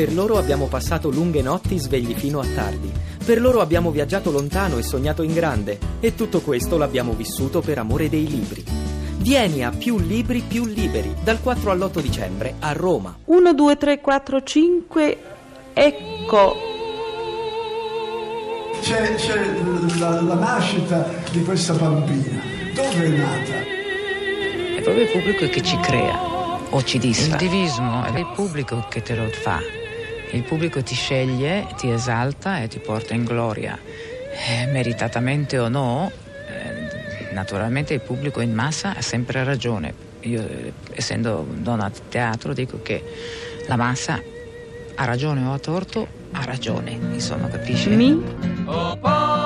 Per loro abbiamo passato lunghe notti svegli fino a tardi. Per loro abbiamo viaggiato lontano e sognato in grande. E tutto questo l'abbiamo vissuto per amore dei libri. Vieni a Più Libri Più Liberi dal 4 all'8 dicembre a Roma. 1, 2, 3, 4, 5, ecco. C'è, c'è la, la nascita di questa bambina. Dove è nata? È proprio il pubblico che ci crea o ci disfa. Il divismo è il pubblico che te lo fa. Il pubblico ti sceglie, ti esalta e ti porta in gloria. Eh, meritatamente o no, eh, naturalmente il pubblico in massa ha sempre ragione. Io, eh, essendo donna di teatro, dico che la massa ha ragione o ha torto, ha ragione, insomma, capisci? Mi?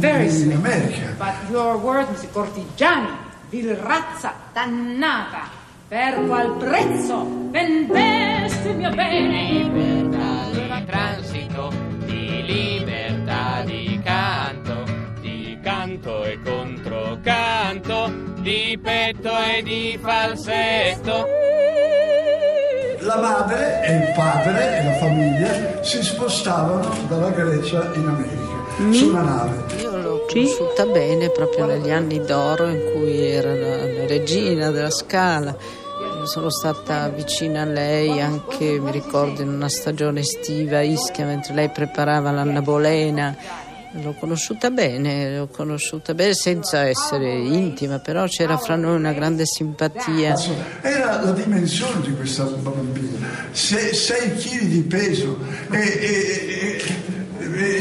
Very in sweet. America. But your words, cortigiani, vil razza dannata, per qual prezzo vendeste il mio bene? Libertà di transito, di libertà di canto, di canto e controcanto, di petto e di falsetto. La madre e il padre e la famiglia si spostavano dalla Grecia in America su una nave. Io l'ho Sì? conosciuta bene proprio negli anni d'oro in cui era la, la regina della Scala. Sono stata vicina a lei anche, mi ricordo, in una stagione estiva a Ischia, mentre lei preparava l'Anna Bolena. L'ho conosciuta bene, l'ho conosciuta bene senza essere intima, però c'era fra noi una grande simpatia. Era la dimensione di questa bambina, 6 kg di peso e- e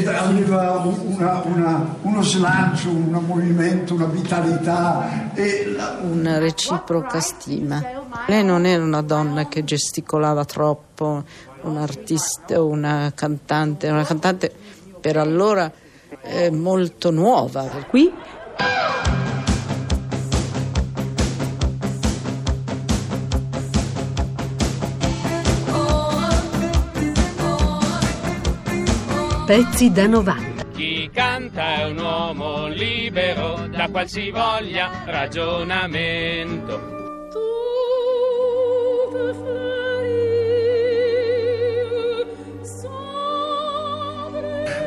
aveva una- una- uno slancio, un movimento, una vitalità e una reciproca stima. Lei non era una donna che gesticolava troppo, un artista, una cantante, una cantante per allora eh, molto nuova. Qui? Pezzi da 90. Chi canta è un uomo libero da qualsivoglia ragionamento.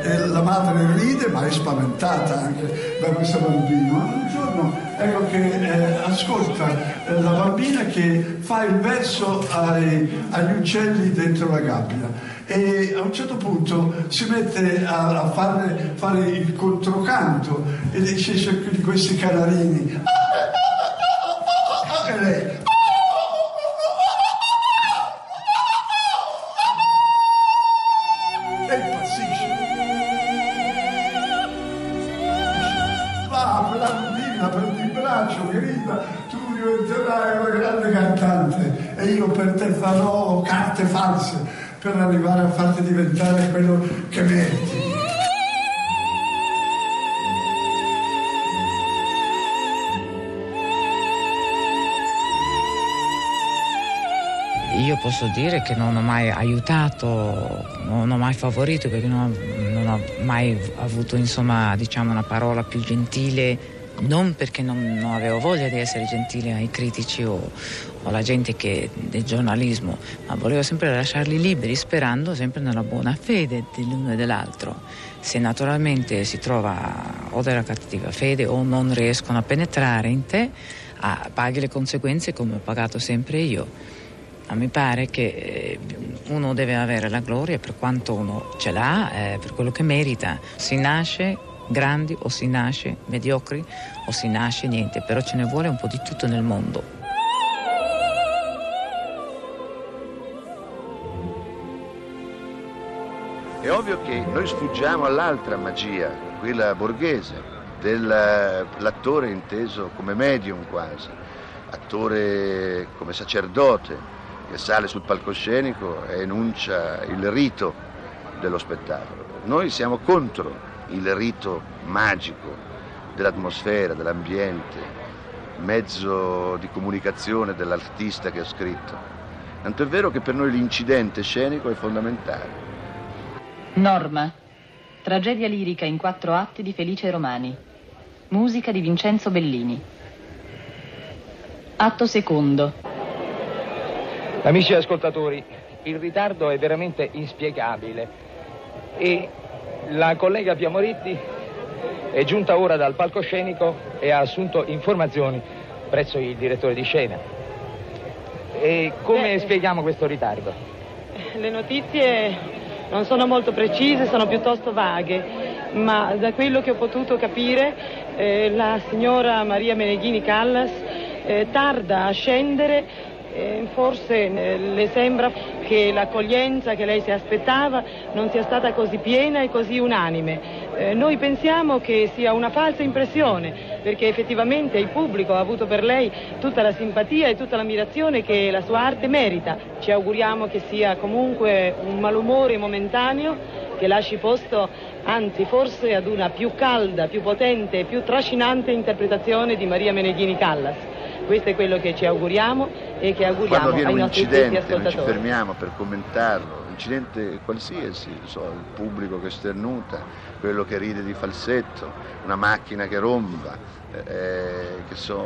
e la madre ride ma è spaventata anche da questa bambina. Un giorno ecco che eh, ascolta eh, la bambina che fa il verso ai- agli uccelli dentro la gabbia e a un certo punto si mette a, a fare, fare il controcanto e dice di questi canarini. E lei e impazzisce. Va, bambina, prendi il braccio, grida, tu diventerai una grande cantante e io per te farò carte false per arrivare a farti diventare quello che meriti. Io posso dire che non ho mai aiutato, non ho mai favorito, perché non ho, non ho mai avuto insomma, diciamo, una parola più gentile, non perché non, non avevo voglia di essere gentile ai critici o, o alla gente che, del giornalismo, ma volevo sempre lasciarli liberi, sperando sempre nella buona fede dell'uno e dell'altro. Se naturalmente si trova o della cattiva fede o non riescono a penetrare in te, ah, paghi le conseguenze come ho pagato sempre io. Ma mi pare che eh, uno deve avere la gloria per quanto uno ce l'ha, eh, per quello che merita. Si nasce grandi o si nasce mediocri o si nasce niente, però ce ne vuole un po' di tutto nel mondo. È ovvio che noi sfuggiamo all'altra magia, quella borghese, dell'attore inteso come medium quasi, attore come sacerdote che sale sul palcoscenico e enuncia il rito dello spettacolo. Noi siamo contro il rito magico dell'atmosfera, dell'ambiente, mezzo di comunicazione dell'artista che ha scritto. Tanto è vero che per noi l'incidente scenico è fondamentale. Norma, Tragedia lirica in quattro atti di Felice Romani. Musica di Vincenzo Bellini. Atto secondo. Amici ascoltatori, il ritardo è veramente inspiegabile e la collega Piamoretti è giunta ora dal palcoscenico e ha assunto informazioni presso il direttore di scena. E come Beh, spieghiamo questo ritardo? Le notizie non sono molto precise, sono piuttosto vaghe, ma da quello che ho potuto capire eh, la signora Maria Meneghini Callas eh, tarda a scendere eh, forse eh, le sembra che l'accoglienza che lei si aspettava non sia stata così piena e così unanime. Eh, noi pensiamo che sia una falsa impressione, perché effettivamente il pubblico ha avuto per lei tutta la simpatia e tutta l'ammirazione che la sua arte merita. Ci auguriamo che sia comunque un malumore momentaneo che lasci posto, anzi forse ad una più calda, più potente e più trascinante interpretazione di Maria Meneghini Callas. Questo è quello che ci auguriamo e che auguriamo Quando avviene ai un incidente non ci fermiamo per commentarlo, incidente qualsiasi, so, il pubblico che sternuta, quello che ride di falsetto, una macchina che romba, eh, che so,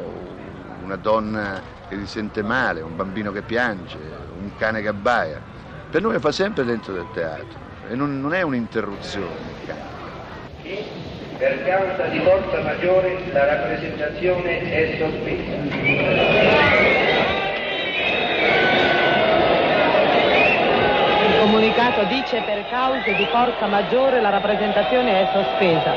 una donna che si sente male, un bambino che piange, un cane che abbaia. Per noi fa sempre dentro del teatro e non, non è un'interruzione il canto. Per causa di forza maggiore la rappresentazione è sospesa. Il comunicato dice per cause di forza maggiore la rappresentazione è sospesa.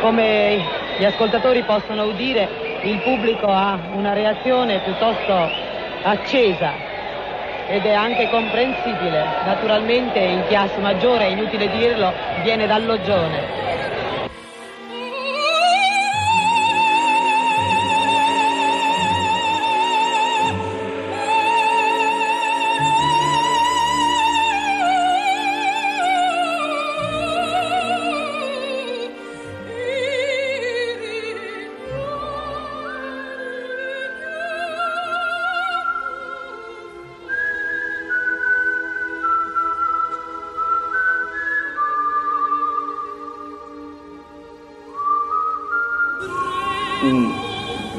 Come gli ascoltatori possono udire, il pubblico ha una reazione piuttosto accesa ed è anche comprensibile. Naturalmente il chiasso maggiore, è inutile dirlo, viene dal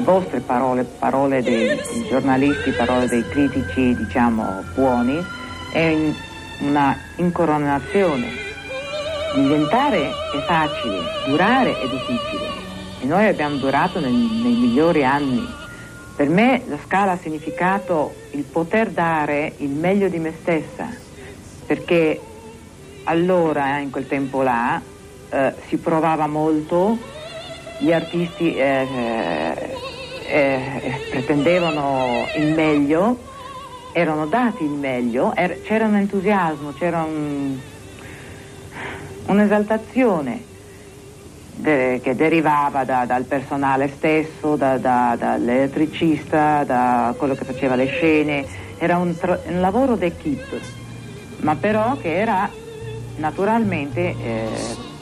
vostre parole, parole dei, giornalisti, parole dei critici, diciamo, buoni, è una incoronazione. Diventare è facile, durare è difficile. E noi abbiamo durato nel- nei migliori anni. Per me la scala ha significato il poter dare il meglio di me stessa, perché allora, in quel tempo là, eh, si provava molto, gli artisti eh, eh, eh, pretendevano il meglio, erano dati il meglio, er- c'era un entusiasmo, c'era un- un'esaltazione de- che derivava da- dal personale stesso, da- da- dall'elettricista, da quello che faceva le scene, era un, tra- un lavoro d'equipe, ma però che era naturalmente eh,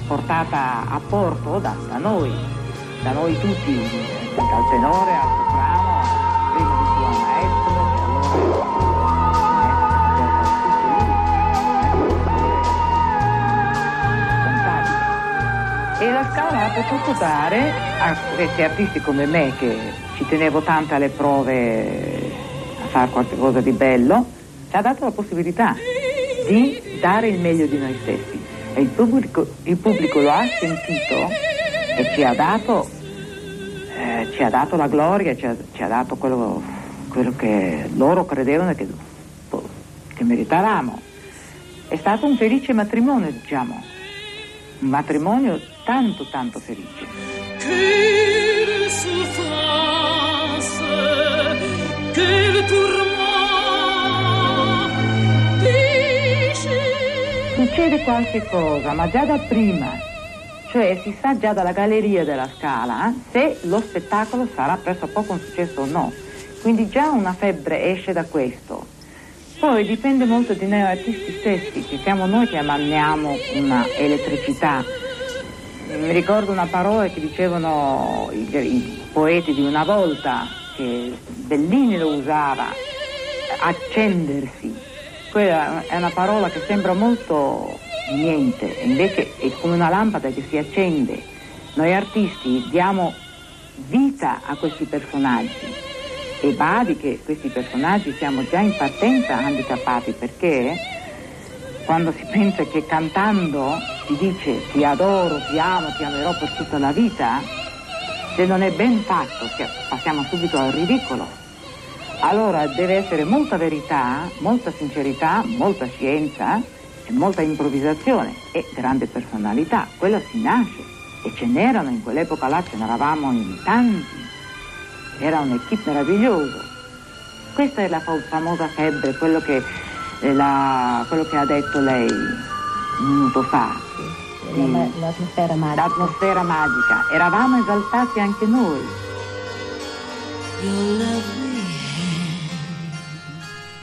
portata a porto da, da noi, da noi tutti, dal tenore al soprano, prima di tutto al maestro, e allora E la Scala ha potuto dare a questi artisti come me, che ci tenevo tanto alle prove a fare qualcosa di bello, ci ha dato la possibilità di dare il meglio di noi stessi. E il pubblico, il pubblico lo ha sentito e ci ha dato, eh, ci ha dato la gloria, ci ha, ci ha dato quello, quello che loro credevano che, che meritavamo. È stato un felice matrimonio, diciamo, un matrimonio tanto tanto felice. Quelle souffrance, quel tourment. Succede qualche cosa, ma già da prima, cioè si sa già dalla galleria della Scala se lo spettacolo sarà presso poco un successo o no. Quindi già una febbre esce da questo. Poi dipende molto di noi artisti stessi, che siamo noi che emaniamo una elettricità. Mi ricordo una parola che dicevano i, i poeti di una volta, che Bellini lo usava, accendersi. Quella è una parola che sembra molto niente, invece è come una lampada che si accende. Noi artisti diamo vita a questi personaggi e badi che questi personaggi siamo già in partenza handicappati perché quando si pensa che cantando si dice ti adoro, ti amo, ti amerò per tutta la vita, se non è ben fatto passiamo subito al ridicolo. Allora deve essere molta verità, molta sincerità, molta scienza e molta improvvisazione e grande personalità. Quello si nasce e ce n'erano in quell'epoca là, ce n'eravamo in tanti era un'equipe meravigliosa. Questa è la famosa febbre, quello che, la, quello che ha detto lei un minuto fa. L'atmosfera magica. L'atmosfera magica. Eravamo esaltati anche noi.